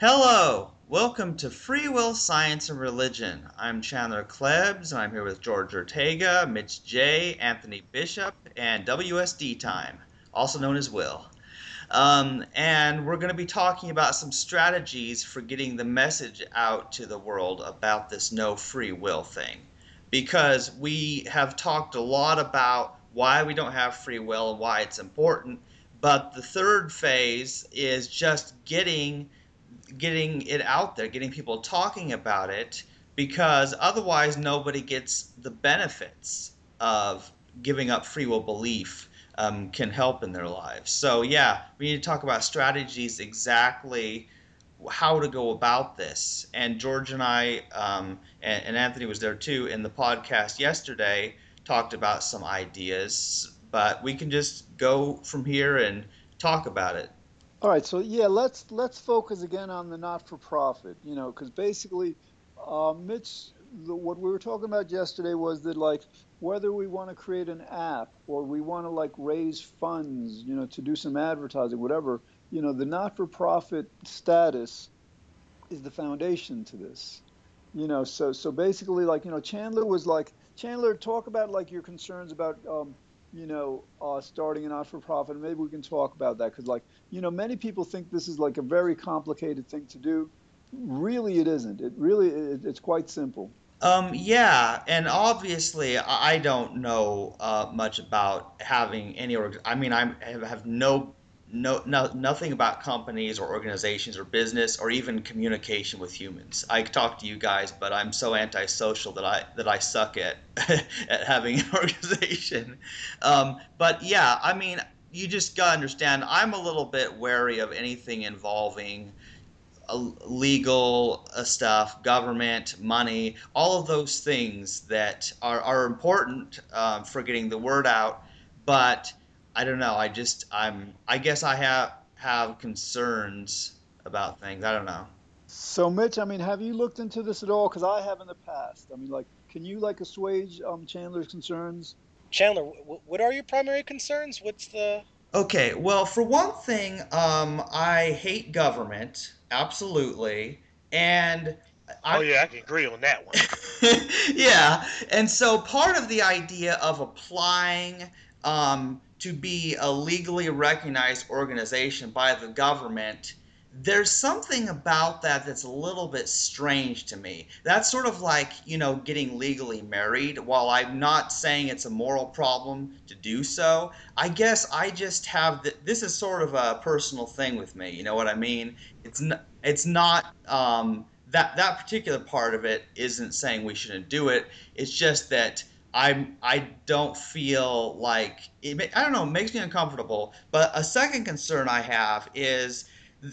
Hello, welcome to Free Will, Science, and Religion. I'm Chandler Klebs, and I'm here with George Ortega, Mitch J., Anthony Bishop, and WSD Time, also known as Will. Um, and we're going to be talking about some strategies for getting the message out to the world about this no free will thing. Because we have talked a lot about why we don't have free will and why it's important. But the third phase is just getting getting it out there, getting people talking about it, because otherwise nobody gets the benefits of giving up free will belief um, can help in their lives. So yeah, we need to talk about strategies exactly how to go about this. And George and I, um, and, and Anthony was there too in the podcast yesterday, talked about some ideas. But we can just go from here and talk about it. All right, so yeah, let's let's focus again on the not-for-profit. You know, because basically, uh, Mitch, the, what we were talking about yesterday was that like whether we want to create an app or we want to like raise funds, you know, to do some advertising, whatever. You know, the not-for-profit status is the foundation to this. You know, so so basically, like you know, Chandler was like Chandler, talk about like your concerns about. Um, you know, uh, starting a not-for-profit. Maybe we can talk about that because, like, you know, many people think this is like a very complicated thing to do. Really, it isn't. It really, it, it's quite simple. Um, yeah, and obviously, I don't know uh, much about having any. Org- I mean, I have no no, no nothing about companies or organizations or business or even communication with humans. I talk to you guys, but I'm so antisocial that I that I suck at at having an organization. Um, but yeah, I mean, you just gotta understand. I'm a little bit wary of anything involving uh, legal uh, stuff, government, money, all of those things that are, are important um, for getting the word out, but I don't know. I just I'm I guess I have have concerns about things. I don't know. So Mitch, I mean, have you looked into this at all? Because I have in the past. I mean, like, can you like assuage um, Chandler's concerns? Chandler, w- what are your primary concerns? What's the Okay, well, for one thing, um, I hate government, absolutely, and I, oh yeah, I can agree on that one. yeah, and so part of the idea of applying um, to be a legally recognized organization by the government, there's something about that that's a little bit strange to me. That's sort of like, you know, getting legally married. While I'm not saying it's a moral problem to do so, I guess I just have the, this is sort of a personal thing with me. You know what I mean? It's not, it's not um, that that particular part of it isn't saying we shouldn't do it. It's just that I'm I don't feel like it, I don't know, it makes me uncomfortable. But a second concern I have is,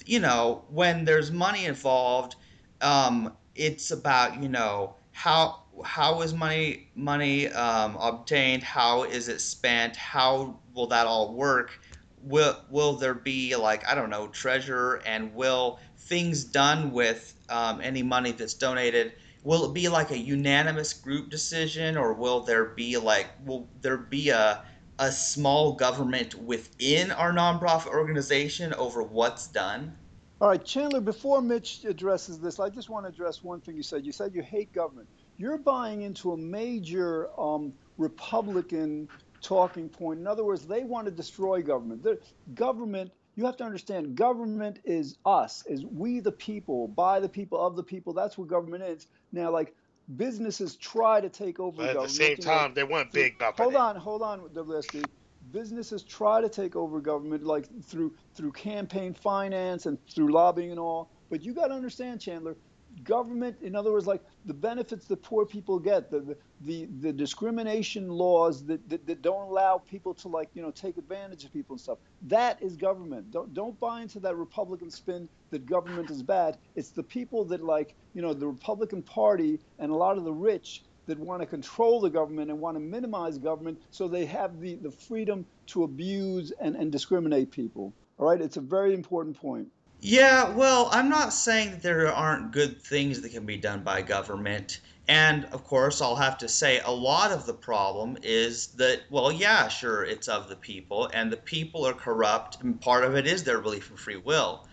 you know, when there's money involved, um, it's about you know how how is money money um, obtained? How is it spent? How will that all work? Will will there be like I don't know treasure and will things done with um, any money that's donated? Will it be like a unanimous group decision or will there be like will there be a a small government within our nonprofit organization over what's done? All right, Chandler, before Mitch addresses this, I just want to address one thing you said. You said you hate government. You're buying into a major um, Republican talking point. In other words, they want to destroy government. The government you have to understand government is us, is we the people, by the people, of the people. That's what government is. Now, like businesses try to take over but government. At the same time, know, they want big government. Hold on, hold on, WSD. Businesses try to take over government like through through campaign finance and through lobbying and all. But you got to understand, Chandler, government, in other words, like the benefits that poor people get, the the, the, discrimination laws that, that, that, don't allow people to like, you know, take advantage of people and stuff. That is government. Don't don't buy into that Republican spin that government is bad. It's the people that like, you know, the Republican Party and a lot of the rich that want to control the government and want to minimize government so they have the, the freedom to abuse and, and discriminate people. All right, it's a very important point. Yeah, well, I'm not saying that there aren't good things that can be done by government. And of course, I'll have to say a lot of the problem is that, well, yeah, sure, it's of the people, and the people are corrupt, and part of it is their belief in free will.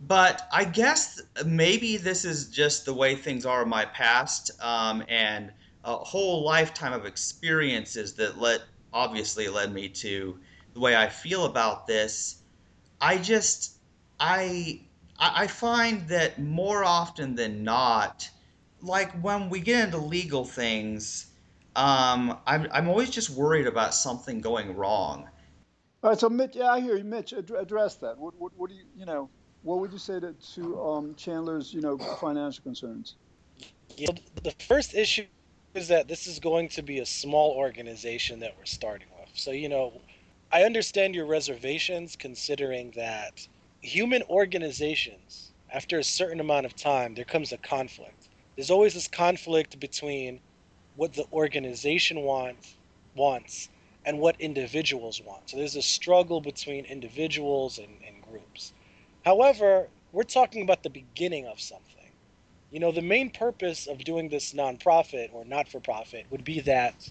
but I guess maybe this is just the way things are in my past, um, and a whole lifetime of experiences that let obviously led me to the way I feel about this. I just I I find that more often than not, like when we get into legal things, um, I'm I'm always just worried about something going wrong. All right, so Mitch, yeah, I hear you, Mitch. Address that. What, what, what do you, you know, what would you say to, to um, Chandler's, you know, financial concerns? Yeah, the first issue is that this is going to be a small organization that we're starting with. So, you know, I understand your reservations considering that human organizations, after a certain amount of time, there comes a conflict. There's always this conflict between what the organization wants wants and what individuals want. So there's a struggle between individuals and, and groups. However, we're talking about the beginning of something. You know, the main purpose of doing this nonprofit or not for profit would be that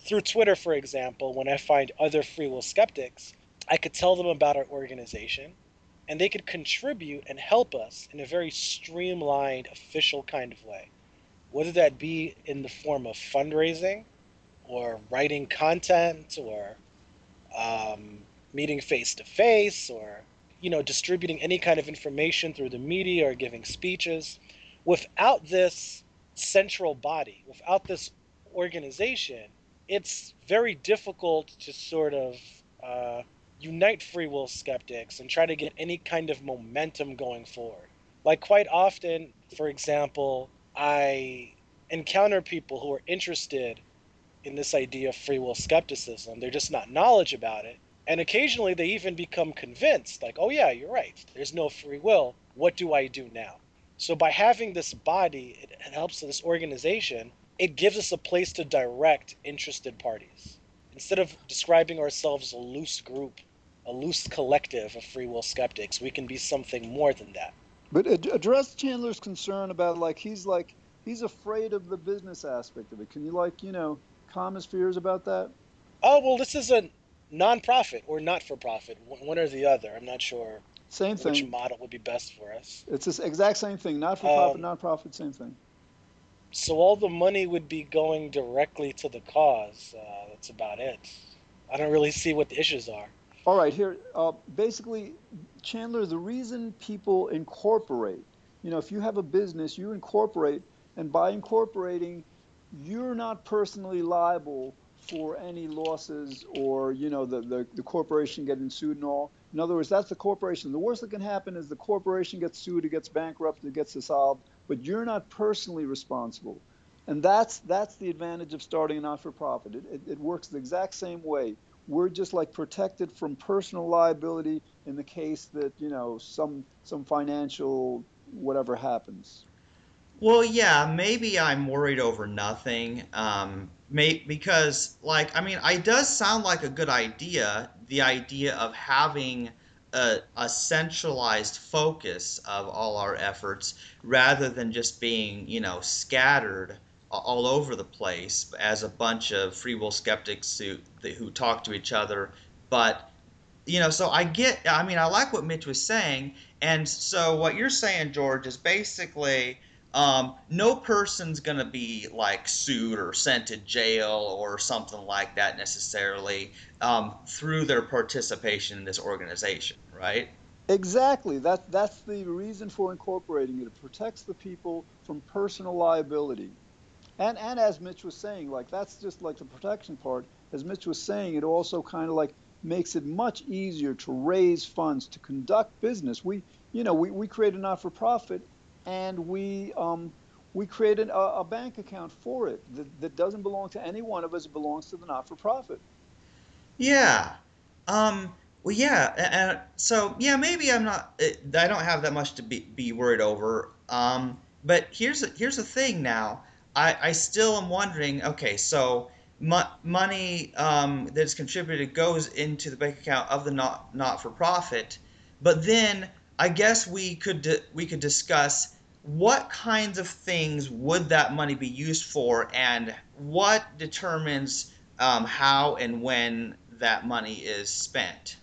through Twitter, for example, when I find other free will skeptics, I could tell them about our organization and they could contribute and help us in a very streamlined, official kind of way. Whether that be in the form of fundraising or writing content or um, meeting face to face or you know, distributing any kind of information through the media or giving speeches. Without this central body, without this organization, it's very difficult to sort of uh, unite free will skeptics and try to get any kind of momentum going forward. Like, quite often, for example, I encounter people who are interested in this idea of free will skepticism. They're just not knowledge about it. And occasionally they even become convinced, like, oh, yeah, you're right. There's no free will. What do I do now? So by having this body, it helps this organization, it gives us a place to direct interested parties. Instead of describing ourselves as a loose group, a loose collective of free will skeptics, we can be something more than that. But address Chandler's concern about like he's like he's afraid of the business aspect of it. Can you like you know calm his fears about that? Oh well, this is a nonprofit or not for profit, one or the other. I'm not sure. Same thing. Which model would be best for us? It's the exact same thing. Not for profit, um, nonprofit, same thing. So all the money would be going directly to the cause. Uh, that's about it. I don't really see what the issues are. All right, here. Uh, basically, Chandler, the reason people incorporate, you know, if you have a business, you incorporate, and by incorporating, you're not personally liable for any losses or you know the, the, the, corporation getting sued and all. In other words, that's the corporation. The worst that can happen is the corporation gets sued, it gets bankrupt, it gets dissolved, but you're not personally responsible. And that's that's the advantage of starting a not-for-profit. It, it, it works the exact same way. We're just like protected from personal liability in the case that you know some some financial whatever happens. Well, yeah, maybe I'm worried over nothing. Um, may, because, like, I mean, it does sound like a good idea. The idea of having a, a centralized focus of all our efforts rather than just being, you know, scattered all over the place as a bunch of free will skeptics who, who talk to each other. But, you know, so I get, I mean, I like what Mitch was saying. And so what you're saying, George, is basically um, no person's going to be like sued or sent to jail or something like that necessarily um, through their participation in this organization, right? Exactly. That, that's the reason for incorporating it. It protects the people from personal liability. And, and as Mitch was saying, like that's just like the protection part. As Mitch was saying, it also kind of like makes it much easier to raise funds to conduct business. We, you know, we, we create a not-for-profit and we um, we created a, a, bank account for it that, that, doesn't belong to any one of us. It belongs to the not-for-profit. Yeah. Um, well, yeah. And so, yeah, maybe I'm not. I don't have that much to be, be worried over. Um, but here's here's the thing. Now, I, I still am wondering. Okay, so mo- money um, that is contributed goes into the bank account of the not not for profit, but then I guess we could we could discuss what kinds of things would that money be used for, and what determines um, how and when that money is spent.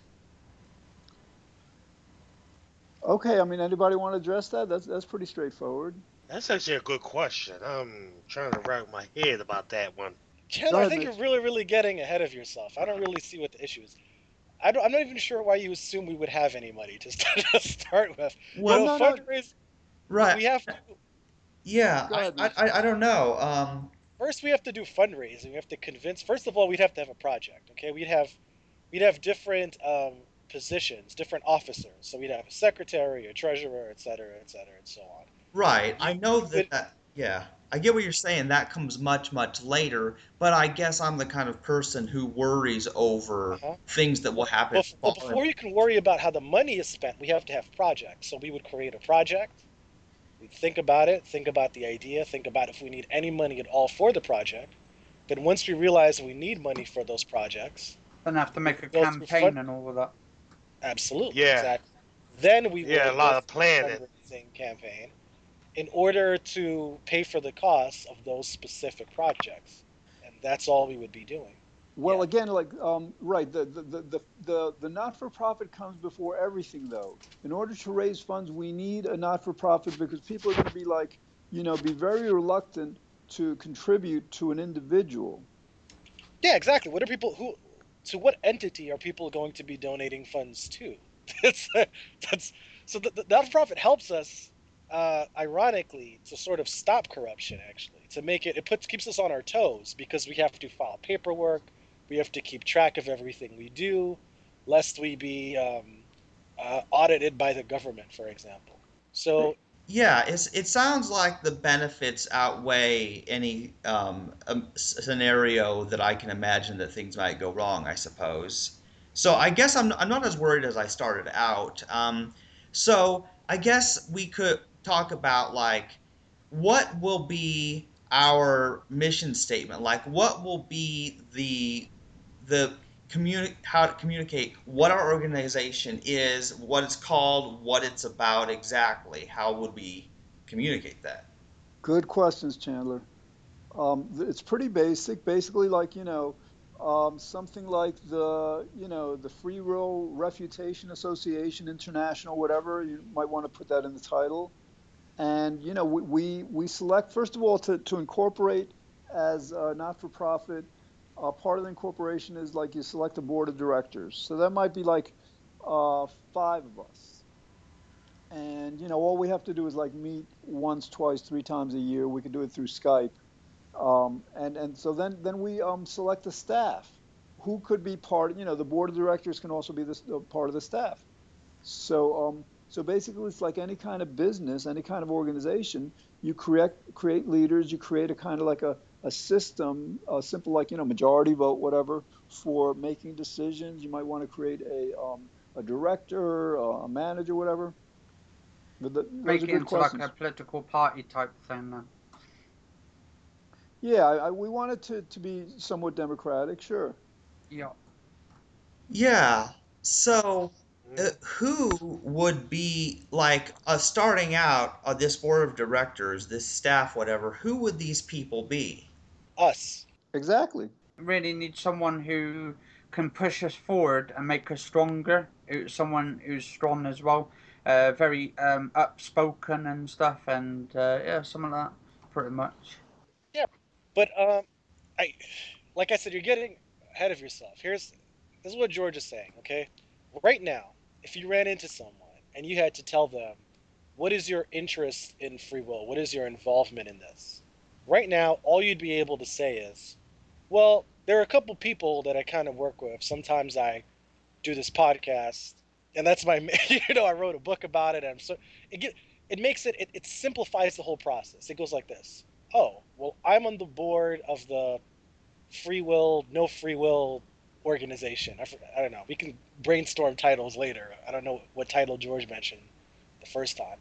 Okay, I mean, anybody want to address that? That's that's pretty straightforward. That's actually a good question. I'm trying to wrap my head about that one. Chandler, I think you're really, really getting ahead of yourself. I don't really see what the issue is. I don't, I'm not even sure why you assume we would have any money to start, to start with. Well, you no, know, no. right. we have to, Yeah, I, ahead, I, I, I don't know. Um, first we have to do fundraising. We have to convince. First of all, we'd have to have a project. Okay, we'd have we'd have different um, positions, different officers. So we'd have a secretary, a treasurer, et cetera, et cetera, and so on. Right. I know that, But- that. Yeah, I get what you're saying. That comes much, much later. But I guess I'm the kind of person who worries over Uh-huh. things that will happen. But, but following- before you can worry about how the money is spent, we have to have projects. So we would create a project. We'd think about it, think about the idea, think about if we need any money at all for the project. Then once we realize we need money for those projects, Then have to make a Go through campaign fund- and all of that. absolutely, Yeah. exactly. Then we Yeah, a lot of planning. campaign in order to pay for the costs of those specific projects, and that's all we would be doing. Well, Yeah. again, like um, right, the the, the, the, the not-for-profit comes before everything, though. In order to raise funds, we need a not-for-profit because people are going to be like, you know, be very reluctant to contribute to an individual. Yeah, exactly. What are people who to what entity are people going to be donating funds to? that's that's so the, the not-for-profit helps us uh, ironically to sort of stop corruption actually to make it it puts keeps us on our toes because we have to file paperwork we have to keep track of everything we do lest we be um, uh, audited by the government for example so Yeah, it sounds like the benefits outweigh any um, um, scenario that I can imagine that things might go wrong, I suppose. So I guess I'm, I'm not as worried as I started out. Um, so I guess we could talk about like what will be our mission statement? Like what will be the the communi- how to communicate what our organization is, what it's called, what it's about exactly. How would we communicate that? Good questions, Chandler. Um, it's pretty basic. Basically, like you know, um, something like the you know the Free Will Refutation Association International, whatever. You might want to put that in the title. And you know, we we, select first of all to, to incorporate as a not-for-profit. Uh, part of the incorporation is like you select a board of directors. So that might be like uh, five of us and you know all we have to do is like meet once twice three times a year we can do it through skype um, and and so then then we um, select the staff who could be part you know the board of directors can also be uh, part of the staff so um, so basically it's like any kind of business any kind of organization you create create leaders you create a kind of like a, a system a simple like you know majority vote whatever for making decisions you might want to create a um, a director a manager whatever but the, those Make are it good into like a political party type thing then. Yeah, I, I, we want it to, to be somewhat democratic, sure. Yeah. Yeah. So, uh, who would be like uh, starting out uh, this board of directors, this staff, whatever? Who would these people be? us Exactly. Really need someone who can push us forward and make us stronger. Someone who's strong as well, uh, very um, upspoken and stuff, and uh, yeah, something like that, pretty much. Yeah, but um, I, like I said, you're getting ahead of yourself. Here's this is what George is saying. Okay, right now, if you ran into someone and you had to tell them, what is your interest in free will? What is your involvement in this? Right now, all you'd be able to say is, well, there are a couple people that I kind of work with. Sometimes I do this podcast, and that's my, you know, I wrote a book about it. And I'm so it get it makes it, it it simplifies the whole process. It goes like this oh, well, I'm on the board of the free will, no free will organization. I, I don't know. We can brainstorm titles later. I don't know what title George mentioned the first time.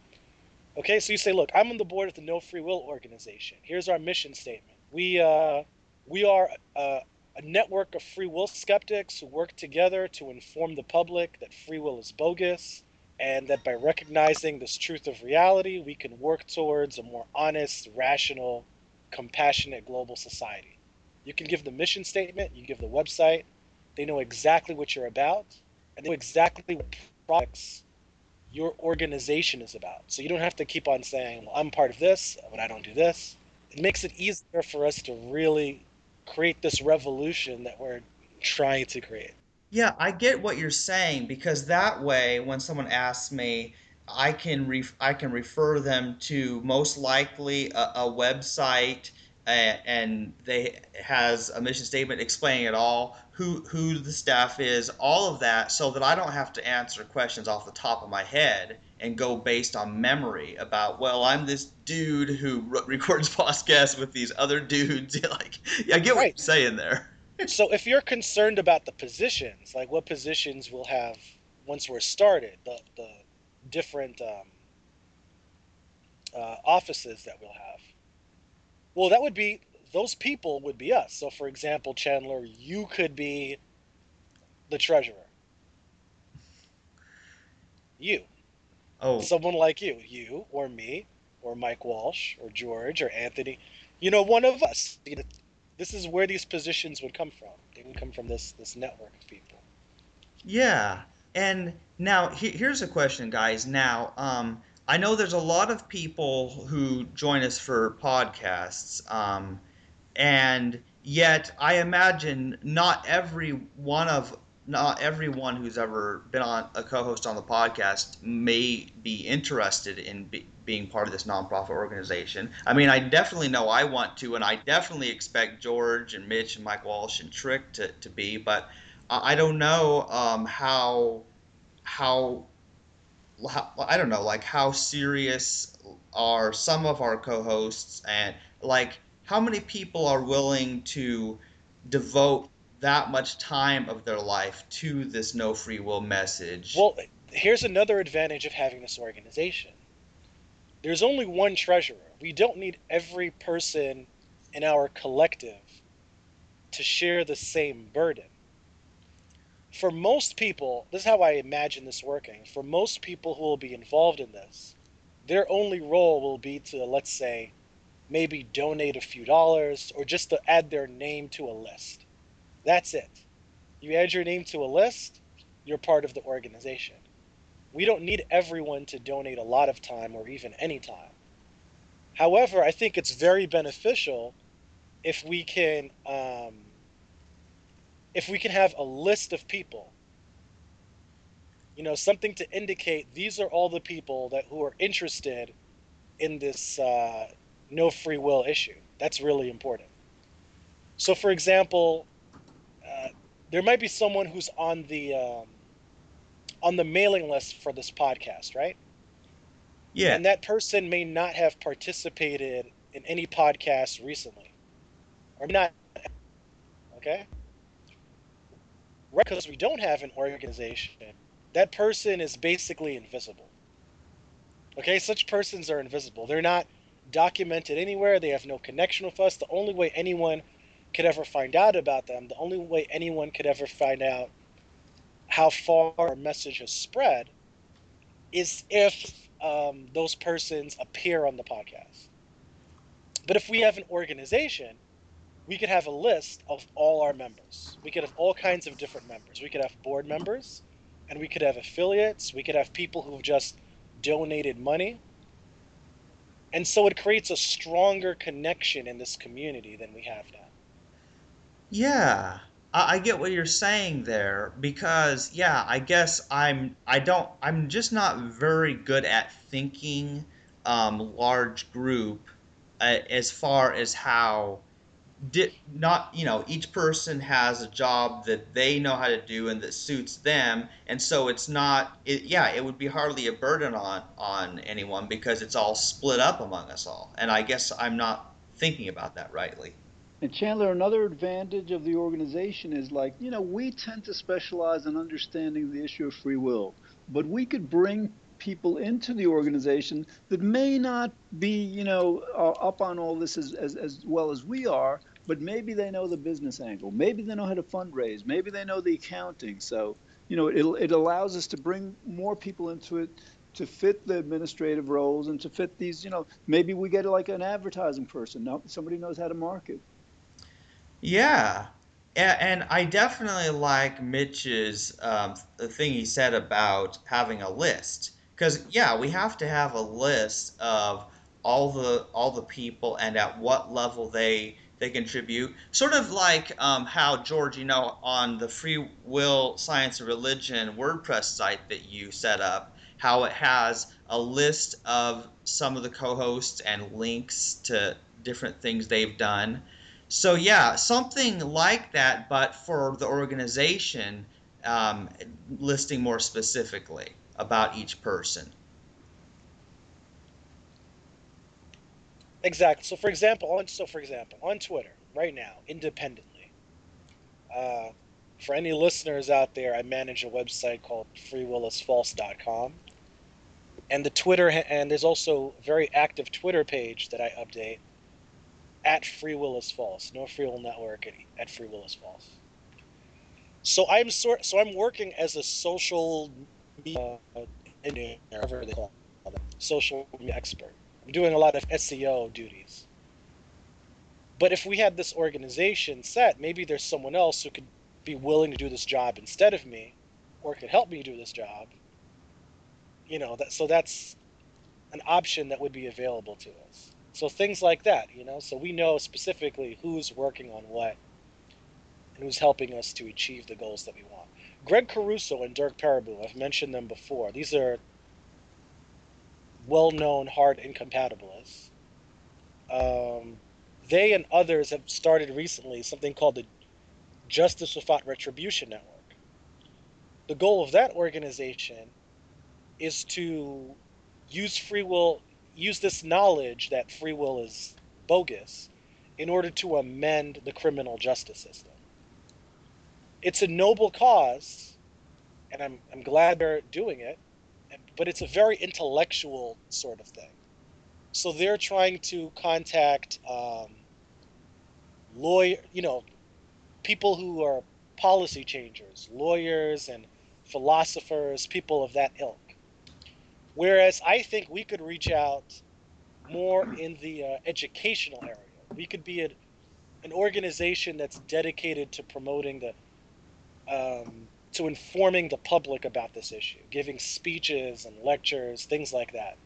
Okay, so you say, look, I'm on the board of the No Free Will organization. Here's our mission statement. We uh, we are a, a network of free will skeptics who work together to inform the public that free will is bogus, and that by recognizing this truth of reality, we can work towards a more honest, rational, compassionate global society. You can give the mission statement, you give the website, they know exactly what you're about, and they know exactly what products your organization is about. So you don't have to keep on saying, well, I'm part of this, but I don't do this. It makes it easier for us to really create this revolution that we're trying to create. Yeah, I get what you're saying because that way, when someone asks me, I can ref- I can refer them to most likely a, a website and they has a mission statement explaining it all, who who the staff is, all of that, so that I don't have to answer questions off the top of my head and go based on memory about well, I'm this dude who re- records podcasts with these other dudes. like, yeah, I get what right. you're saying there. so if you're concerned about the positions, like what positions we'll have once we're started, the the different um, uh, offices that we'll have well, that would be those people would be us. So, for example, Chandler, you could be the treasurer. You. Oh. Someone like you, you or me, or Mike Walsh, or George, or Anthony. You know, one of us. This is where these positions would come from. They would come from this this network of people. Yeah, and now he, here's a question, guys. Now, um, I know there's a lot of people who join us for podcasts, um, and yet I imagine not every one of not everyone who's ever been on a co-host on the podcast may be interested in be, being part of this nonprofit organization. I mean, I definitely know I want to, and I definitely expect George and Mitch and Mike Walsh and Trick to, to be, but I don't know um, how how I don't know, like how serious are some of our co-hosts, and like how many people are willing to devote that much time of their life to this no free will message? Well, here's another advantage of having this organization. There's only one treasurer. We don't need every person in our collective to share the same burden for most people, this is how I imagine this working. For most people who will be involved in this, their only role will be to, let's say, maybe donate a few dollars or just to add their name to a list. That's it. You add your name to a list, you're part of the organization. We don't need everyone to donate a lot of time or even any time. However, I think it's very beneficial if we can um, if we can have a list of people you know something to indicate these are all the people that who are interested in this uh, no free will issue. That's really important. So for example uh, there might be someone who's on the um, on the mailing list for this podcast right? Yeah. And that person may not have participated in any podcast recently. Or not. Okay because we don't have an organization, that person is basically invisible. Okay, such persons are invisible. They're not documented anywhere. They have no connection with us. The only way anyone could ever find out about them, the only way anyone could ever find out how far our message has spread, is if um, those persons appear on the podcast. But if we have an organization, we could have a list of all our members. We could have all kinds of different members. We could have board members, and we could have affiliates. We could have people who've just donated money. And so it creates a stronger connection in this community than we have now. Yeah, I get what you're saying there because yeah, I guess I'm I don't I'm just not very good at thinking um, large group uh, as far as how did not you know each person has a job that they know how to do and that suits them. And so it's not it, yeah it would be hardly a burden on on anyone because it's all split up among us all. And i guess i'm not thinking about that rightly. And chandler another advantage of the organization is like you know we tend to specialize in understanding the issue of free will but we could bring people into the organization that may not be, you know, uh, up on all this as, as, as well as we are, but maybe they know the business angle. Maybe they know how to fundraise. Maybe they know the accounting. So, you know, it, it allows us to bring more people into it to fit the administrative roles and to fit these, you know, maybe we get like an advertising person. Now somebody knows how to market. Yeah. And I definitely like Mitch's um, the thing he said about having a list because yeah, we have to have a list of all the all the people and at what level they they contribute. Sort of like um, how George, you know, on the Free Will Science and Religion WordPress site that you set up, how it has a list of some of the co-hosts and links to different things they've done. So yeah, something like that, but for the organization, um, listing more specifically about each person. Exactly. So, for example, on so for example, on Twitter right now, independently, uh, for any listeners out there, I manage a website called freewillisfalse.com, and the Twitter and there's also a very active Twitter page that I update at Free Will is False, no Free Will Network at, Free Will is False. So I'm sort so I'm working as a social media engineer, whatever they call it, social media expert. I'm doing a lot of SEO duties. But if we had this organization set, maybe there's someone else who could be willing to do this job instead of me, or could help me do this job. You know, that so that's an option that would be available to us. So things like that, you know, so we know specifically who's working on what and who's helping us to achieve the goals that we want. Greg Caruso and Derk Pereboom, I've mentioned them before. These are well-known hard incompatibilists. Um, they and others have started recently something called the Justice Without Retribution Network. The goal of that organization is to use free will, use this knowledge that free will is bogus, in order to amend the criminal justice system. It's a noble cause, and I'm, I'm glad they're doing it but it's a very intellectual sort of thing. So they're trying to contact um, lawyer, you know, people who are policy changers, lawyers and philosophers, people of that ilk. Whereas I think we could reach out more in the uh, educational area. We could be a, an organization that's dedicated to promoting the um, to informing the public about this issue, giving speeches and lectures, things like that.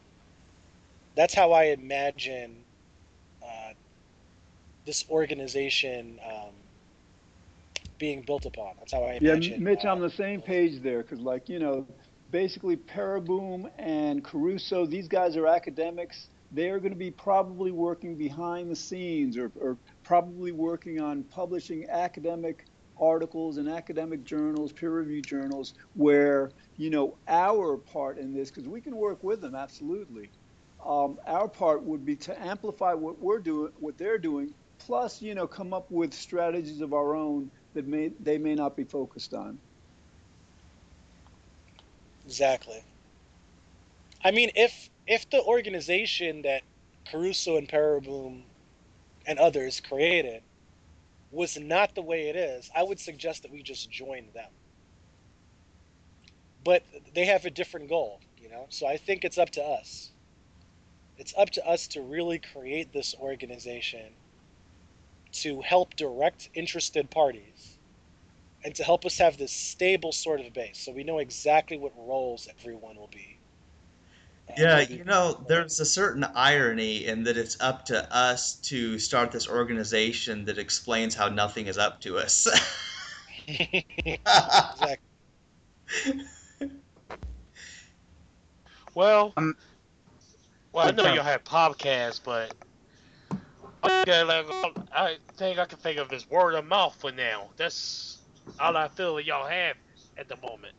That's how I imagine uh, this organization um, being built upon. That's how I imagine. Yeah, Mitch, uh, on the same page there, because like you know, basically Pereboom and Caruso, these guys are academics. They are going to be probably working behind the scenes, or, or probably working on publishing academic articles in academic journals, peer-reviewed journals, where you know our part in this, because we can work with them absolutely. Um, our part would be to amplify what we're doing, what they're doing, plus you know come up with strategies of our own that may they may not be focused on. Exactly. I mean, if if the organization that Caruso and Pereboom and others created was not the way it is, I would suggest that we just join them. But they have a different goal, you know? So I think it's up to us. It's up to us to really create this organization to help direct interested parties and to help us have this stable sort of base so we know exactly what roles everyone will be yeah, you know, there's a certain irony in that it's up to us to start this organization that explains how nothing is up to us. exactly. Well, Um, well, I know you'll have podcasts, but okay, like, I think I can think of is word of mouth for now. That's all I feel that y'all have at the moment.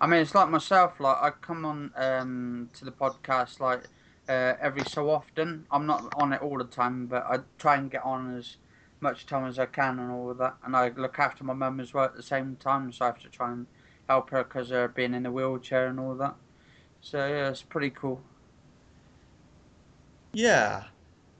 I mean, it's like myself. Like I come on um, to the podcast like uh, every so often. I'm not on it all the time, but I try and get on as much time as I can and all of that. And I look after my mum as well at the same time, so I have to try and help her because of being in a wheelchair and all that. So yeah, it's pretty cool. Yeah.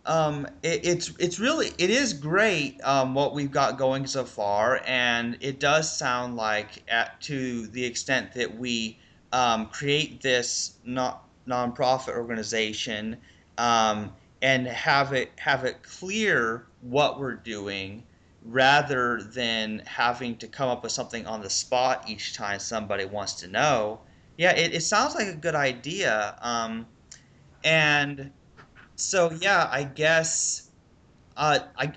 Um, it, it's it's really it is great um, what we've got going so far, and it does sound like at to the extent that we um, create this not nonprofit organization um, and have it have it clear what we're doing rather than having to come up with something on the spot each time somebody wants to know. Yeah, it, it sounds like a good idea. Um, and so, yeah, I guess uh, I,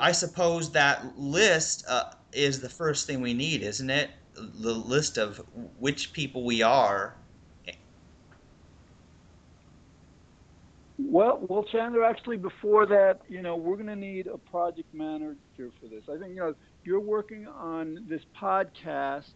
I suppose that list uh, is the first thing we need, isn't it? The list of which people we are Well, well, Chandler. Actually, before that, you know, we're going to need a project manager for this. I think you know you're working on this podcast.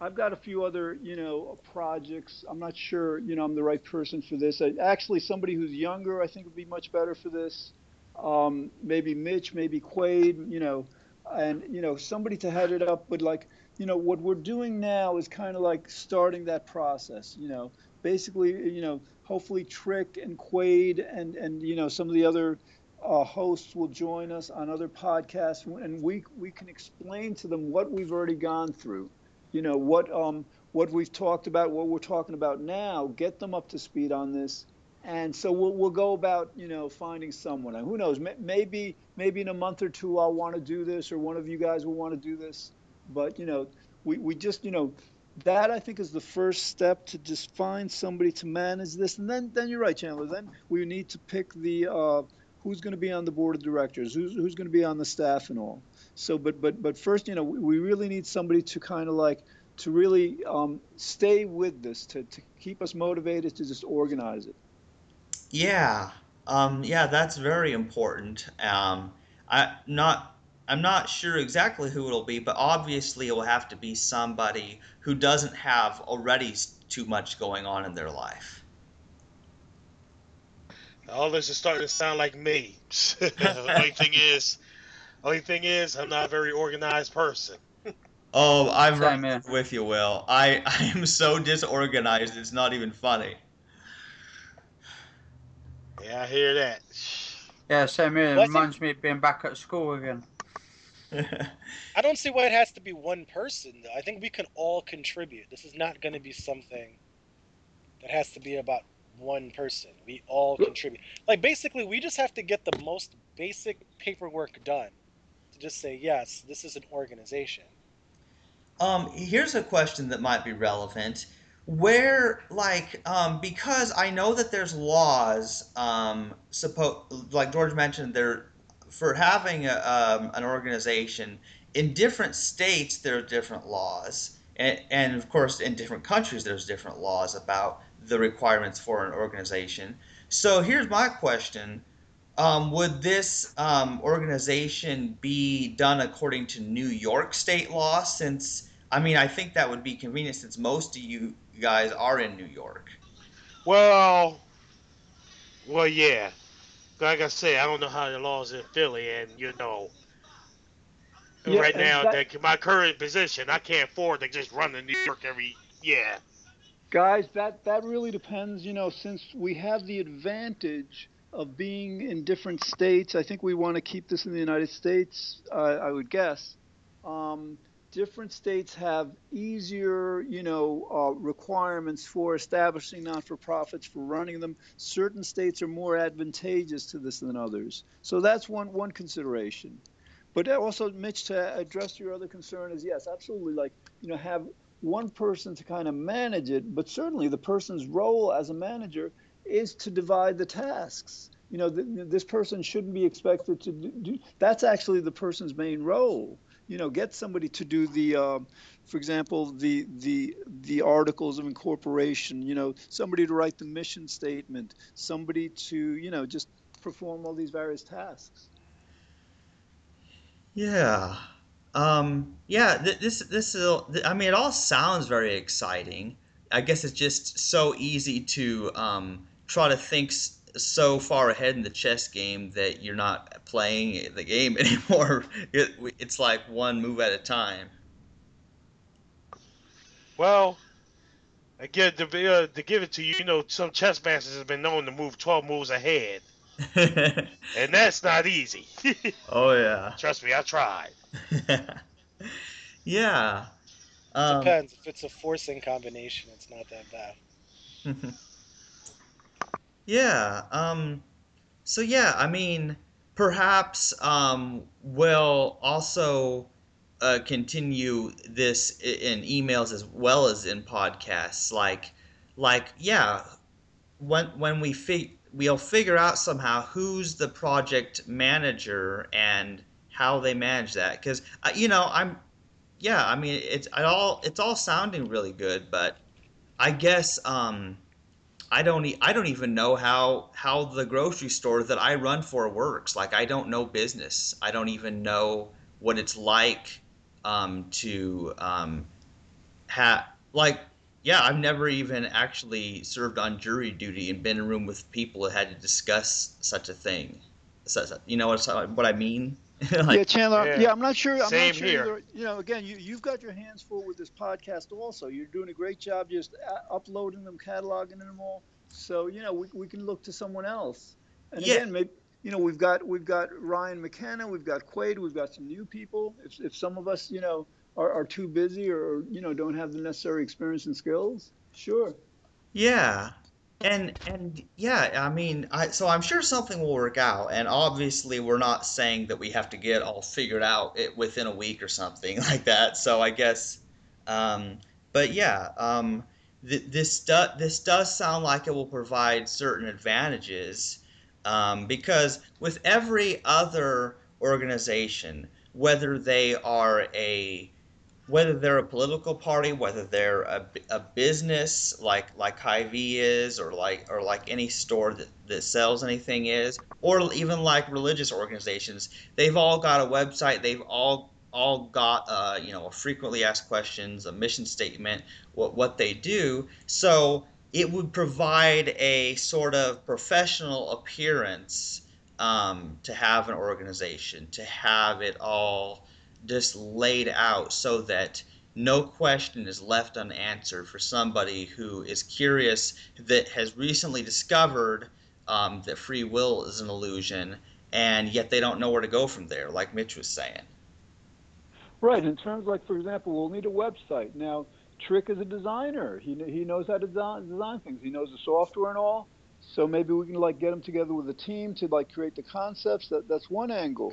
I've got a few other, you know, projects. I'm not sure, you know, I'm the right person for this. I, actually, somebody who's younger, I think, would be much better for this. Um, maybe Mitch, maybe Quaid, you know, and you know, somebody to head it up. But like, you know, what we're doing now is kind of like starting that process. You know, basically, you know, hopefully Trick and Quaid and and you know some of the other uh, hosts will join us on other podcasts, and we we can explain to them what we've already gone through. You know what um what we've talked about, what we're talking about now. Get them up to speed on this, and so we'll we'll go about you know finding someone. And who knows? Maybe maybe in a month or two I'll want to do this, or one of you guys will want to do this. But you know we we just you know that I think is the first step to just find somebody to manage this, and then then you're right, Chandler. Then we need to pick the uh, who's going to be on the board of directors, who's who's going to be on the staff, and all. So, but but but first, you know, we really need somebody to kind of like to really um, stay with this, to to keep us motivated, to just organize it. Yeah, um, yeah, that's very important. Um, I not I'm not sure exactly who it'll be, but obviously it will have to be somebody who doesn't have already too much going on in their life. All this is starting to sound like me. only thing is, only thing is, I'm not a very organized person. Oh, I'm right man. with you, Will. I I am so disorganized. It's not even funny. Yeah, I hear that. Yeah, same here. It reminds me of being back at school again. I don't see why it has to be one person though. I think we can all contribute. This is not going to be something that has to be about one person. We all contribute. Like basically, we just have to get the most basic paperwork done to just say yes, this is an organization. Um, here's a question that might be relevant. Where, like, um, because I know that there's laws, um, suppose, like George mentioned, there for having a, um, an organization in different states there are different laws and, and of course in different countries there's different laws about the requirements for an organization. So here's my question. Um, would this um, organization be done according to new york state law since i mean i think that would be convenient since most of you guys are in new york. Well well yeah. Like I say, I don't know how the laws in Philly, and you know, yeah, right now, that, my current position, I can't afford to just run to New York every yeah. Guys, that that really depends. You know, since we have the advantage of being in different states, I think we want to keep this in the United States. Uh, I would guess. Um, different states have easier, you know, uh, requirements for establishing not-for-profits, for running them. Certain states are more advantageous to this than others. So that's one one consideration. But also, Mitch, to address your other concern is yes, absolutely. Like you know, have one person to kind of manage it, but certainly the person's role as a manager is to divide the tasks. You know, th- this person shouldn't be expected to do. That's actually the person's main role you know, get somebody to do the, um, for example, the the the articles of incorporation. You know, somebody to write the mission statement. Somebody to you know just perform all these various tasks. Yeah. Um, yeah, th- this this is. I mean, it all sounds very exciting. I guess it's just so easy to um, try to think so far ahead in the chess game that you're not playing the game anymore. It, it's like one move at a time. Well, again, to, uh, to give it to you, you know, some chess masters have been known to move 12 moves ahead. and that's not easy. oh, yeah. Trust me, I tried. yeah. Um, Depends. If it's a forcing combination, it's not that bad. Yeah. Um, so yeah, I mean, perhaps um, we'll also uh, continue this in emails as well as in podcasts. Like, like yeah, when when we fig- we'll figure out somehow who's the project manager and how they manage that. Because uh, you know, I'm yeah, I mean, it's it all it's all sounding really good, but I guess um, I don't e- I don't even know how how the grocery store that I run for works. Like I don't know business. I don't even know what it's like um, to um, have like yeah. I've never even actually served on jury duty and been in a room with people that had to discuss such a thing. So, you know what, what I mean? like, yeah, Chandler. Yeah. yeah. I'm not sure. I'm Same not sure here. Either, you know, again, you you've got your hands full with this podcast. Also, you're doing a great job just uh, uploading them, cataloging them all. So you know, we, we can look to someone else. And yeah. again, maybe you know, we've got we've got Ryan McKenna, we've got Quaid, we've got some new people. If if some of us, you know, are, are too busy or you know don't have the necessary experience and skills, sure. Yeah, and and yeah, I mean, I so I'm sure something will work out. And obviously, we're not saying that we have to get all figured out it, within a week or something like that. So I guess, um, but yeah, um, th- this does this does sound like it will provide certain advantages um, because with every other organization, whether they are a whether they're a political party, whether they're a, a business like like Hy-Vee is, or like or like any store that, that sells anything is, or even like religious organizations, they've all got a website. They've all all got uh, you know a frequently asked questions, a mission statement, what what they do. So it would provide a sort of professional appearance um, to have an organization, to have it all just laid out so that no question is left unanswered for somebody who is curious that has recently discovered um, that free will is an illusion and yet they don't know where to go from there like Mitch was saying. Right in terms like for example we'll need a website. Now Trick is a designer. He, he knows how to design, design things. He knows the software and all. So maybe we can like get him together with a team to like create the concepts. That, that's one angle.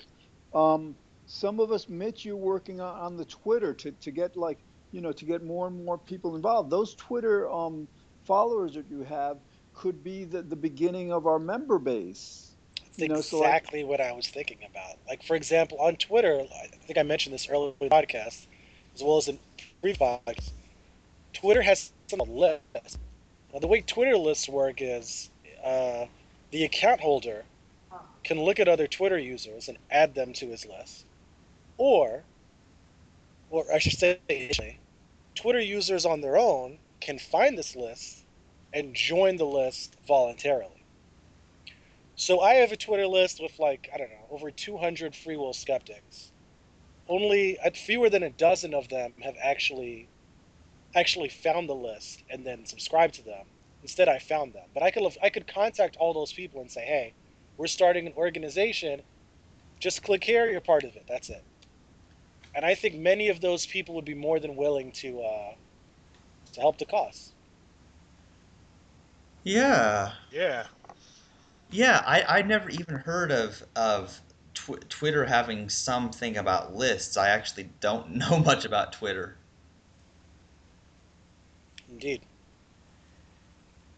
Um, some of us, Mitch, you're working on, on the Twitter to, to get like, you know, to get more and more people involved. Those Twitter um, followers that you have could be the, the beginning of our member base. That's you know, exactly so like, what I was thinking about. Like, for example, on Twitter, I think I mentioned this earlier in the podcast, as well as in previous Twitter has some lists. Now, the way Twitter lists work is uh, the account holder can look at other Twitter users and add them to his list or, or I should say, Twitter users on their own can find this list and join the list voluntarily. So I have a Twitter list with like, I don't know, over 200 free will skeptics. Only fewer than a dozen of them have actually actually found the list and then subscribed to them. Instead, I found them. But I could I could contact all those people and say, "Hey, we're starting an organization. Just click here. You're part of it. That's it." And I think many of those people would be more than willing to uh, to help the cause. Yeah. Yeah. Yeah, I I never even heard of of tw- Twitter having something about lists. I actually don't know much about Twitter. Indeed.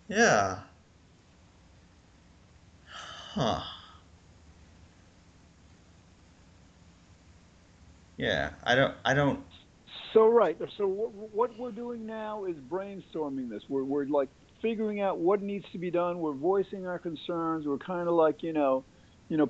Yeah. Huh. Yeah, I don't. I don't. So right. So what, we're doing now is brainstorming this. We're we're like figuring out what needs to be done. We're voicing our concerns. We're kind of like you know, you know,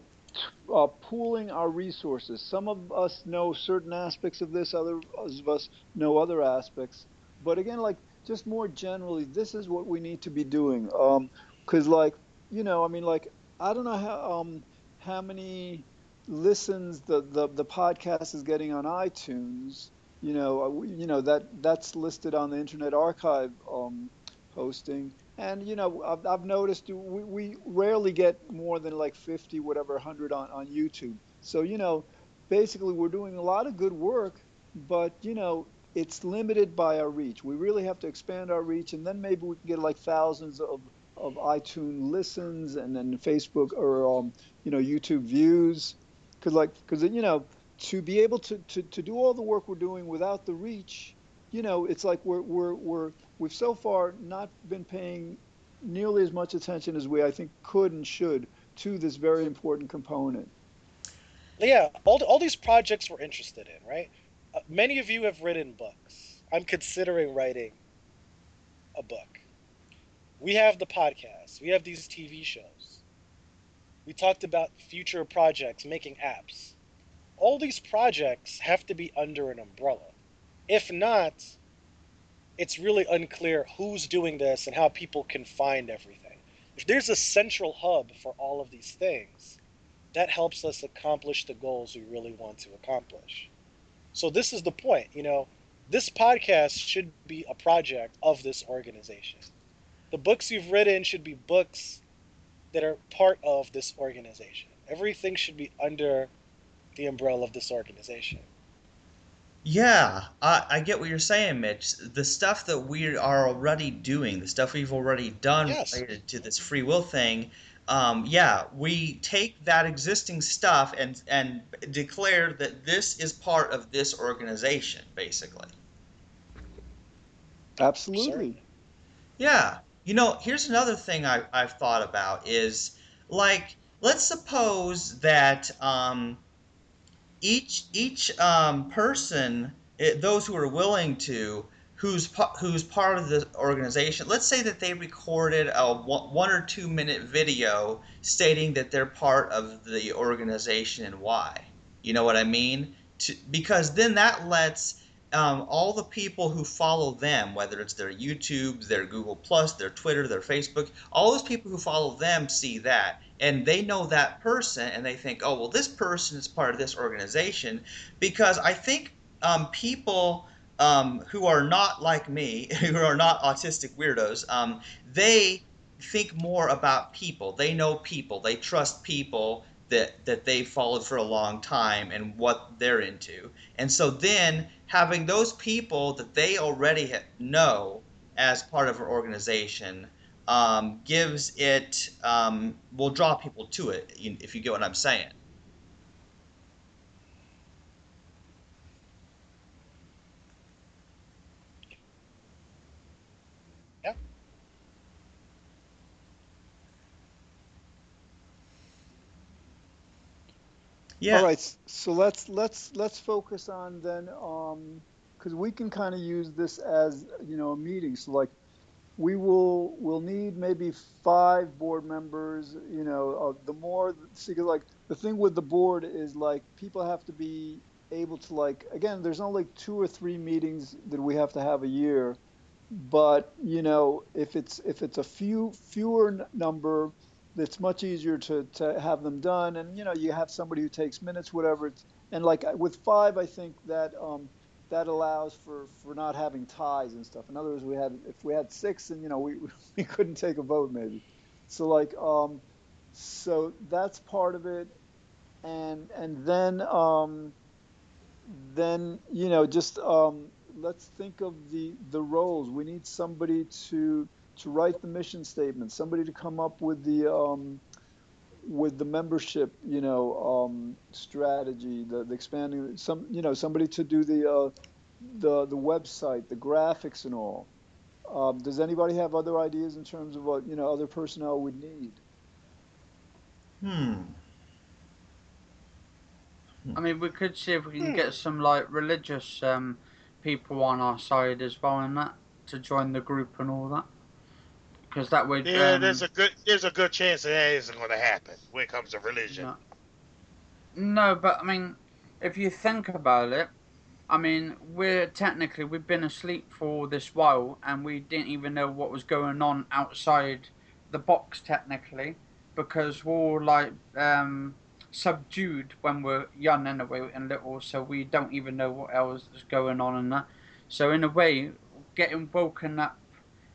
uh, pooling our resources. Some of us know certain aspects of this. Others of us know other aspects. But again, like just more generally, this is what we need to be doing. Um, Because um, like you know, I mean, like I don't know how um, how many listens the, the, the podcast is getting on iTunes, you know, uh, you know that that's listed on the Internet Archive um, posting. And you know, I've, I've noticed we, we rarely get more than like 50, whatever, 100 on, on YouTube. So you know, basically we're doing a lot of good work, but you know, it's limited by our reach. We really have to expand our reach, and then maybe we can get like thousands of of iTunes listens and then Facebook or um, you know YouTube views, because like because you know to be able to, to to do all the work we're doing without the reach, you know it's like we're we're we're we've so far not been paying nearly as much attention as we I think could and should to this very important component. Yeah, all, all these projects we're interested in, right? Uh, many of you have written books. I'm considering writing a book. We have the podcast. We have these TV shows. We talked about future projects, making apps. All these projects have to be under an umbrella. If not, it's really unclear who's doing this and how people can find everything. If there's a central hub for all of these things, that helps us accomplish the goals we really want to accomplish. So this is the point, you know, this podcast should be a project of this organization. The books you've written should be books that are part of this organization. Everything should be under the umbrella of this organization. Yeah, I, I get what you're saying, Mitch. The stuff that we are already doing, the stuff we've already done Yes. related to this free will thing, um, yeah, we take that existing stuff and and declare that this is part of this organization, basically. Absolutely. Yeah. You know, here's another thing I, I've thought about is like, let's suppose that um, each each um, person, it, those who are willing to, who's who's part of the organization, let's say that they recorded a one, one or two minute video stating that they're part of the organization and why. You know what I mean? To, because then that lets um, all the people who follow them, whether it's their YouTube, their Google Plus, their Twitter, their Facebook, all those people who follow them see that, and they know that person, and they think, oh well, this person is part of this organization, because I think um, people um, who are not like me, who are not autistic weirdos, um, they think more about people. They know people. They trust people that that they followed for a long time and what they're into. And so then having those people that they already know as part of an organization um, gives it um, will draw people to it. If you get what I'm saying. Yeah. Yeah. All right, so let's let's let's focus on then, because we can kind of use this as you know a meeting. So like, we will will need maybe five board members. You know, uh, the more see, like the thing with the board is like people have to be able to like again. There's only two or three meetings that we have to have a year, but you know if it's if it's a few fewer number it's much easier to, to have them done. And you know you have somebody who takes minutes whatever. And like with five i think that um, that allows for for not having ties and stuff. In other words we had if we had six and you know we, we couldn't take a vote maybe. So like um so that's part of it. And and then um then you know just um let's think of the the roles. We need somebody to to write the mission statement somebody to come up with the um with the membership you know um strategy the, the expanding some you know somebody to do the uh the the website the graphics and all um, does anybody have other ideas in terms of what you know other personnel would need Hmm. I mean, we could see if we can get some like religious um, people on our side as well, and that to join the group and all that. Because that would Yeah, um, there's a good there's a good chance that, that isn't going to happen when it comes to religion. No. No, but I mean, if you think about it, I mean, we're technically we've been asleep for this while, and we didn't even know what was going on outside the box technically, because we're all like um, subdued when we're young anyway and little, so we don't even know what else is going on and that. So in a way, getting woken up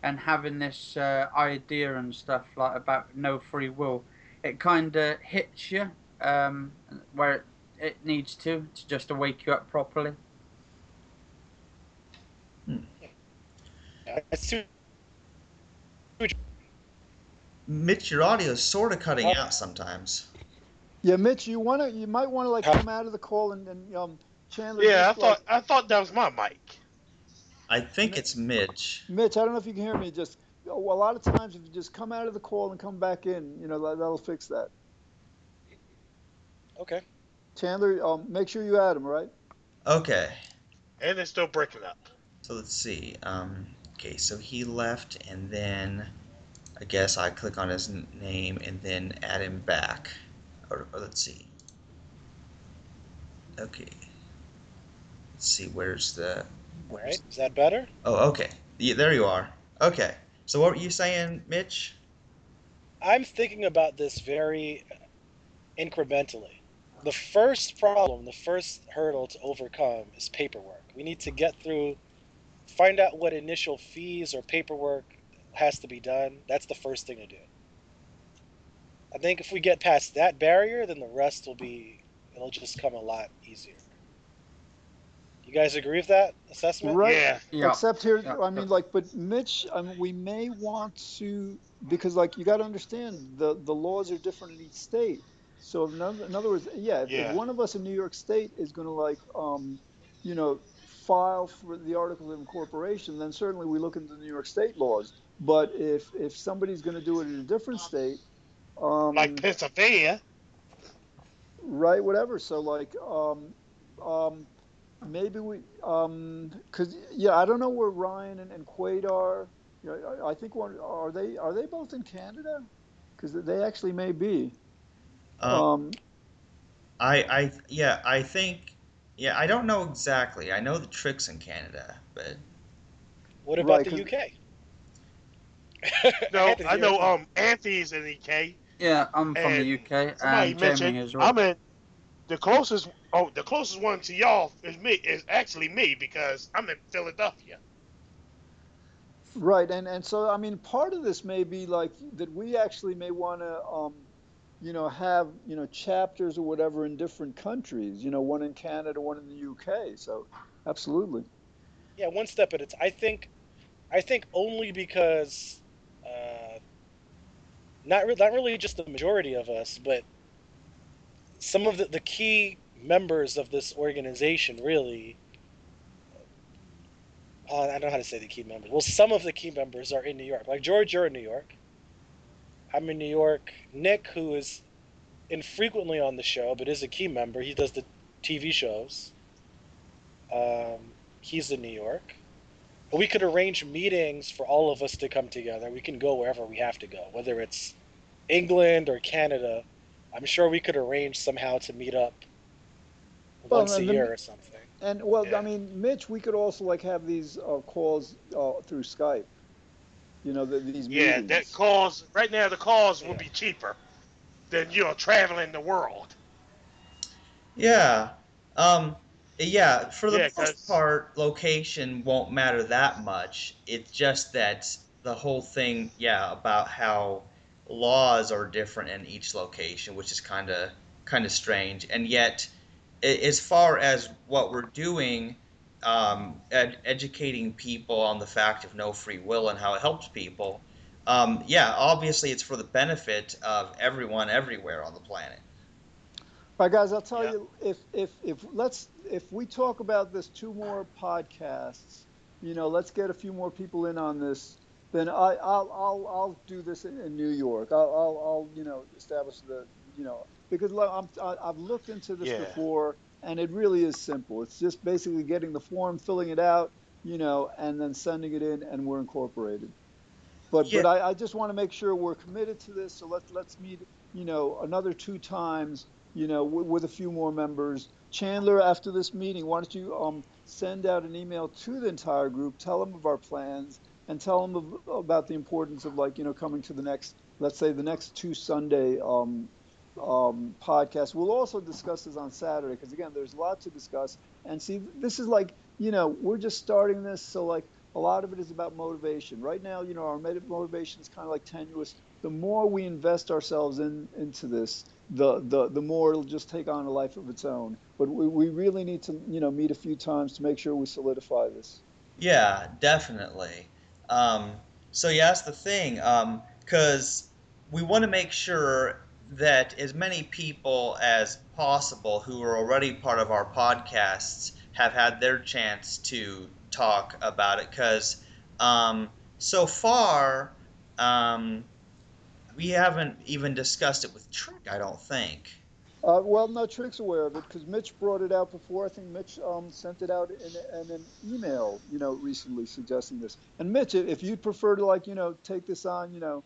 and having this uh, idea and stuff like about no free will, it kind of hits you um, where it, it needs to to just to wake you up properly. I see what Mitch, your audio is sort of cutting oh. out sometimes. Yeah, Mitch, you wanna, you might want to like come out of the call and, and um, Chandler. Yeah, I thought, like, I thought that was my mic. I think it's Mitch. Mitch, I don't know if you can hear me. Just a lot of times, if you just come out of the call and come back in, you know that, will fix that. Okay. Chandler, um, make sure you add him, right? Okay. And it's still breaking up. So let's see. Um, okay, so he left, and then I guess I click on his name and then add him back. Or, or let's see. Okay. Let's see. Where's the? Right. Is that better? Oh, okay. Yeah, there you are. Okay. So what were you saying, Mitch? I'm thinking about this very incrementally. The first problem, the first hurdle to overcome is paperwork. We need to get through, find out what initial fees or paperwork has to be done. That's the first thing to do. I think if we get past that barrier, then the rest will be, it'll just come a lot easier. You guys agree with that assessment? Right. Yeah. yeah. Except here, yeah. I mean, like, but Mitch, I mean, we may want to because, like, you got to understand the the laws are different in each state. So, in other, in other words, yeah, yeah, if one of us in New York State is going to like, um, you know, file for the articles of incorporation, then certainly we look into the New York State laws. But if if somebody's going to do it in a different state, um, like Pennsylvania, right? Whatever. So, like, um, um, maybe we, um, cause yeah, I don't know where Ryan and, and Quaid are. You know, I think one are they are they both in Canada? Because they actually may be. Um, um, I I yeah I think yeah I don't know exactly. I know the Trick's in Canada, but what about right, the UK? no, I know um Anthony's in the UK. Yeah, I'm from the UK. Somebody mentioned I'm in the closest Oh, the closest one to y'all is me. Is actually me because I'm in Philadelphia. Right, and and so I mean, part of this may be like that we actually may want to, um, you know, have you know chapters or whatever in different countries. You know, one in Canada, one in the UK. So, absolutely. Yeah, one step at a time. I think, I think only because, uh, not re- not really just the majority of us, but some of the, the key members of this organization really uh, I don't know how to say the key members. Well, some of the key members are in New York. Like George, you're in New York. I'm in New York. Nick, who is infrequently on the show but is a key member, he does the TV shows. Um, he's in New York. We could arrange meetings for all of us to come together. We can go wherever we have to go, whether it's England or Canada. I'm sure we could arrange somehow to meet up once a year the, or something. And well, yeah. I mean, Mitch, we could also like have these uh, calls uh, through Skype. You know, the, these yeah, meetings. that calls right now. The calls yeah. will be cheaper than you know traveling the world. Yeah. Um, yeah, for the yeah, most part, location won't matter that much. It's just that the whole thing, yeah, about how laws are different in each location, which is kind of kind of strange, and yet as far as what we're doing, um, ed- educating people on the fact of no free will and how it helps people, um, yeah, obviously it's for the benefit of everyone everywhere on the planet. All right, guys, I'll tell yeah. you if if if let's if we talk about this two more podcasts, you know, let's get a few more people in on this. Then I, I'll I'll I'll do this in, in New York. I'll, I'll I'll you know establish the you know because I'm, I've looked into this yeah. before, and it really is simple. It's just basically getting the form, filling it out, you know, and then sending it in, and we're incorporated. But yeah. but I, I just want to make sure we're committed to this. So let's let's meet, you know, another two times, you know, w- with a few more members. Chandler, after this meeting, why don't you um, send out an email to the entire group, tell them of our plans, and tell them about the importance of like you know coming to the next, let's say the next two Sunday um, um, podcast. We'll also discuss this on Saturday because again, there's a lot to discuss. And see, this is like you know we're just starting this, so like a lot of it is about motivation. Right now, you know, our motivation is kind of like tenuous. The more we invest ourselves in into this, the the the more it'll just take on a life of its own. But we, we really need to you know meet a few times to make sure we solidify this. Yeah, definitely. Um, so yeah, that's the thing. Because um, we want to make sure that as many people as possible who are already part of our podcasts have had their chance to talk about it because um, so far um, we haven't even discussed it with Trick, I don't think. Uh, well, no, Trick's aware of it because Mitch brought it out before. I think Mitch um, sent it out in, in, an email, you know, recently suggesting this. And Mitch, if you'd prefer to, like, you know, take this on, you know,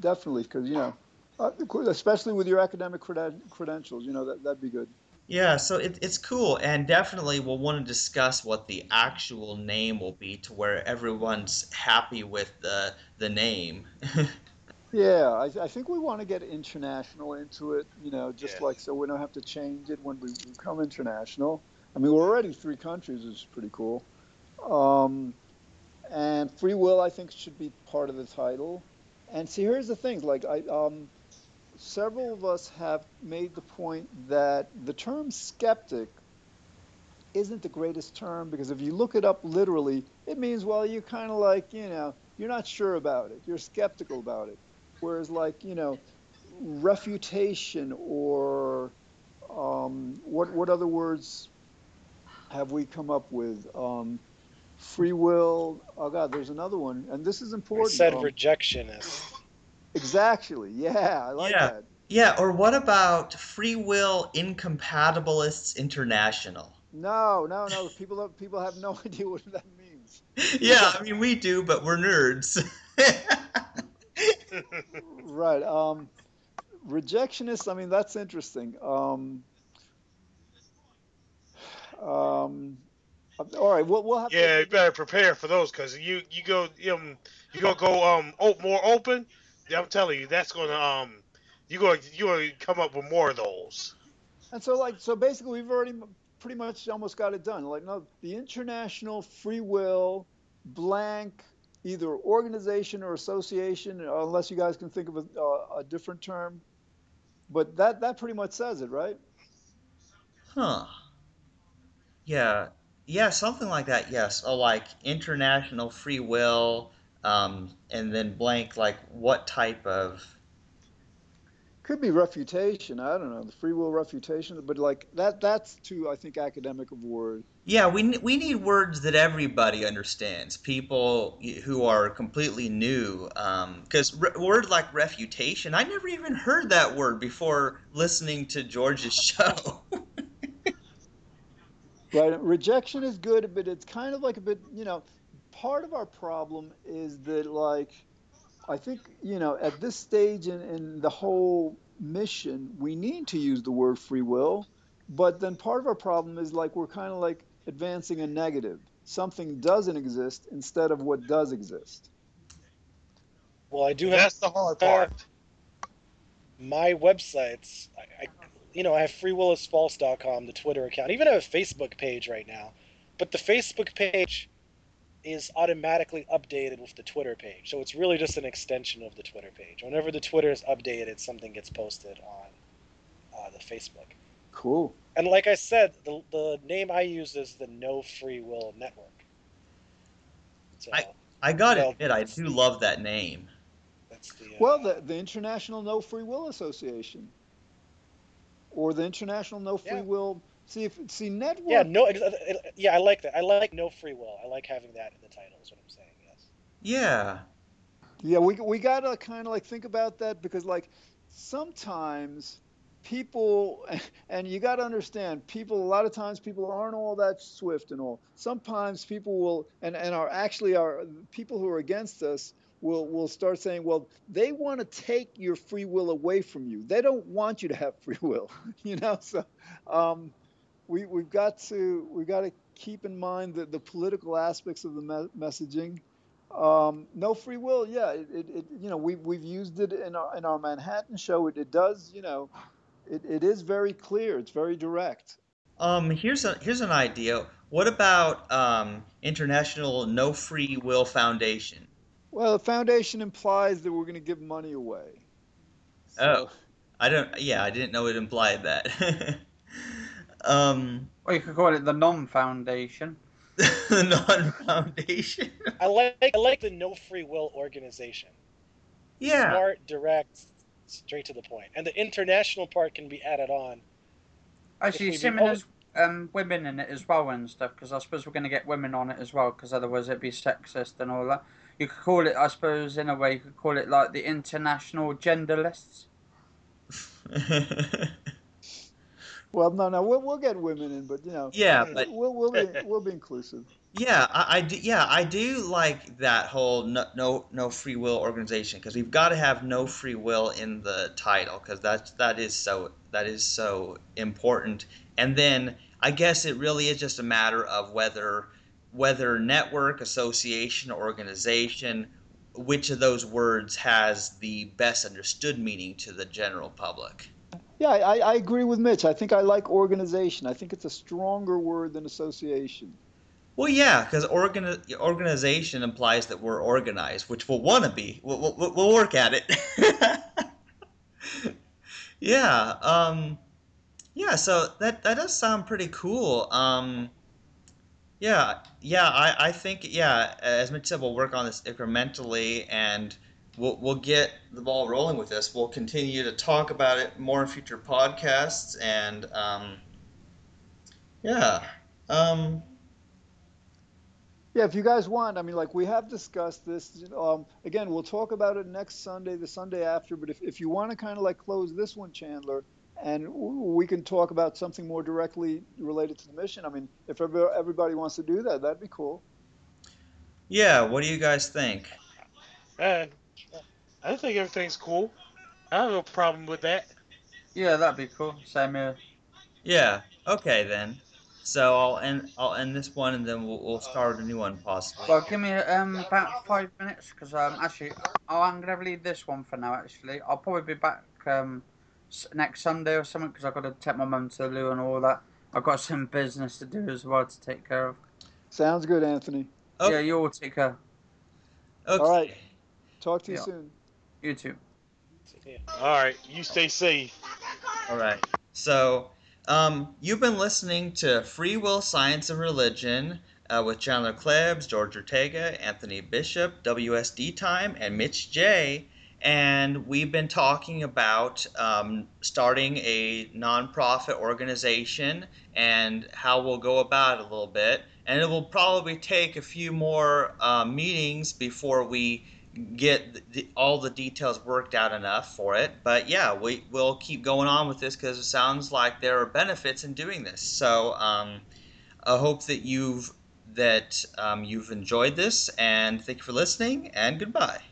definitely, because you know, uh, especially with your academic creden- credentials, you know, that that'd be good. Yeah, so it, it's cool, and definitely we'll want to discuss what the actual name will be to where everyone's happy with the the name. Yeah, I, I think we want to get international into it, you know, just yeah. like so we don't have to change it when we become international. I mean, we're already three countries, which is pretty cool. Um, and free will, I think, should be part of the title. And see, here's the thing: like, I, um, several of us have made the point that the term skeptic isn't the greatest term because if you look it up literally, it means, well, you're kind of like, you know, you're not sure about it, you're skeptical about it. Whereas, like, you know, refutation or um, what, what other words have we come up with? Um, free will. Oh, God, there's another one. And this is important. I said um, rejectionist. Exactly. Yeah, I like yeah. that. Yeah, or what about Free Will Incompatibilists International? No, no, no. People have, people have no idea what that means. yeah, I mean we do, but we're nerds. right. Um, rejectionists. I mean, that's interesting. Um, um, all right, we'll, we'll have. Yeah, to... you better prepare for those because you you go um you gonna go um more open. I'm telling you, that's gonna um you go you gonna come up with more of those. And so like so basically we've already pretty much almost got it done. Like no, the international free will blank either organization or association, unless you guys can think of a, a different term. But that that pretty much says it, right? Huh. Yeah. Yeah, something like that. Yes. Oh, like international free will, um, and then blank like what type of could be refutation. I don't know the free will refutation, but like that that's too I think academic of word. Yeah, we we need words that everybody understands. People who are completely new, because um, re- word like refutation, I never even heard that word before listening to George's show. right, rejection is good, but it's kind of like a bit, you know, part of our problem is that like I think, you know, at this stage in, in the whole mission, we need to use the word free will. But then part of our problem is like we're kind of like advancing a negative. Something doesn't exist instead of what does exist. Well, I do have. That's the hard part. My websites, I, I, you know, I have freewillisfalse.com, the Twitter account. even have a Facebook page right now. But the Facebook page is automatically updated with the Twitter page. So it's really just an extension of the Twitter page. Whenever the Twitter is updated, something gets posted on uh, the Facebook. Cool. And like I said, the, the name I use is the No Free Will Network. So, I, I gotta well, admit, I do love that name. That's the, uh, well, the, the International No Free Will Association. Or the International No Free yeah. Will See if see network. Yeah, no. Yeah, I like that. I like no free will. I like having that in the title. Is what I'm saying. Yes. Yeah. Yeah, we we gotta kind of like think about that because like sometimes people and you got to understand people a lot of times people aren't all that swift and all sometimes people will and and are actually are people who are against us will will start saying well they want to take your free will away from you they don't want you to have free will you know so um we, we've got to we've got to keep in mind the, the political aspects of the me- messaging. Um, no free will, yeah, it, it, it, you know we we've used it in our in our Manhattan show. It, it does, you know, it, it is very clear. It's very direct. Um, here's a here's an idea. What about um, International No Free Will Foundation? Well, the foundation implies that we're going to give money away. So. Oh, I don't. Yeah, I didn't know it implied that. Um, or you could call it the Non Foundation. the Non Foundation. I like I like the No Free Will organization. Yeah. Smart, direct, straight to the point. And the international part can be added on. Actually, Simon has um, women in it as well and stuff, because I suppose we're going to get women on it as well, because otherwise it'd be sexist and all that. You could call it, I suppose, in a way, you could call it like the international gender lists. well, no, no, we'll, we'll get women in, but you know, yeah, but we'll we'll be we'll be inclusive. Yeah, I, I do. Yeah, I do like that whole no no, no free will organization because we've got to have no free will in the title because that that is so that is so important. And then I guess it really is just a matter of whether whether network, association, organization, which of those words has the best understood meaning to the general public. Yeah, I, I agree with Mitch. I think I like organization. I think it's a stronger word than association. Well, yeah, because organi- organization implies that we're organized, which we'll want to be. We'll, we'll, we'll, work at it. yeah, um, yeah. So that that does sound pretty cool. Um, yeah, yeah. I, I think yeah. As Mitch said, we'll work on this incrementally, and we'll we'll get the ball rolling with this. We'll continue to talk about it more in future podcasts, and um, yeah. Um, yeah, if you guys want, I mean, like we have discussed this. Um, again, we'll talk about it next Sunday, the Sunday after. But if, if you want to kind of like close this one, Chandler, and we can talk about something more directly related to the mission. I mean, if everybody wants to do that, that'd be cool. Yeah, what do you guys think? Uh, I think everything's cool. I have no problem with that. Yeah, that'd be cool. Same here. Yeah. Okay then. So I'll end I'll end this one and then we'll, we'll start a new one possibly. Well, give me um about five minutes because um actually oh, I'm gonna leave this one for now. Actually, I'll probably be back um next Sunday or something because I've got to take my mum to the loo and all that. I've got some business to do as well to take care of. Sounds good, Anthony. Okay. Yeah, you all take care. Okay. All right. Talk to you yeah. soon. You too. All right. You stay safe. All right. So um, you've been listening to Free Will, Science, and Religion uh, with Chandler Klebs, George Ortega, Anthony Bishop, WSD Time, and Mitch J. And we've been talking about um, starting a nonprofit organization and how we'll go about it a little bit. And it will probably take a few more uh, meetings before we get the, all the details worked out enough for it. But yeah, we will keep going on with this because it sounds like there are benefits in doing this. So um, I hope that you've that um, you've enjoyed this, and thank you for listening. And goodbye.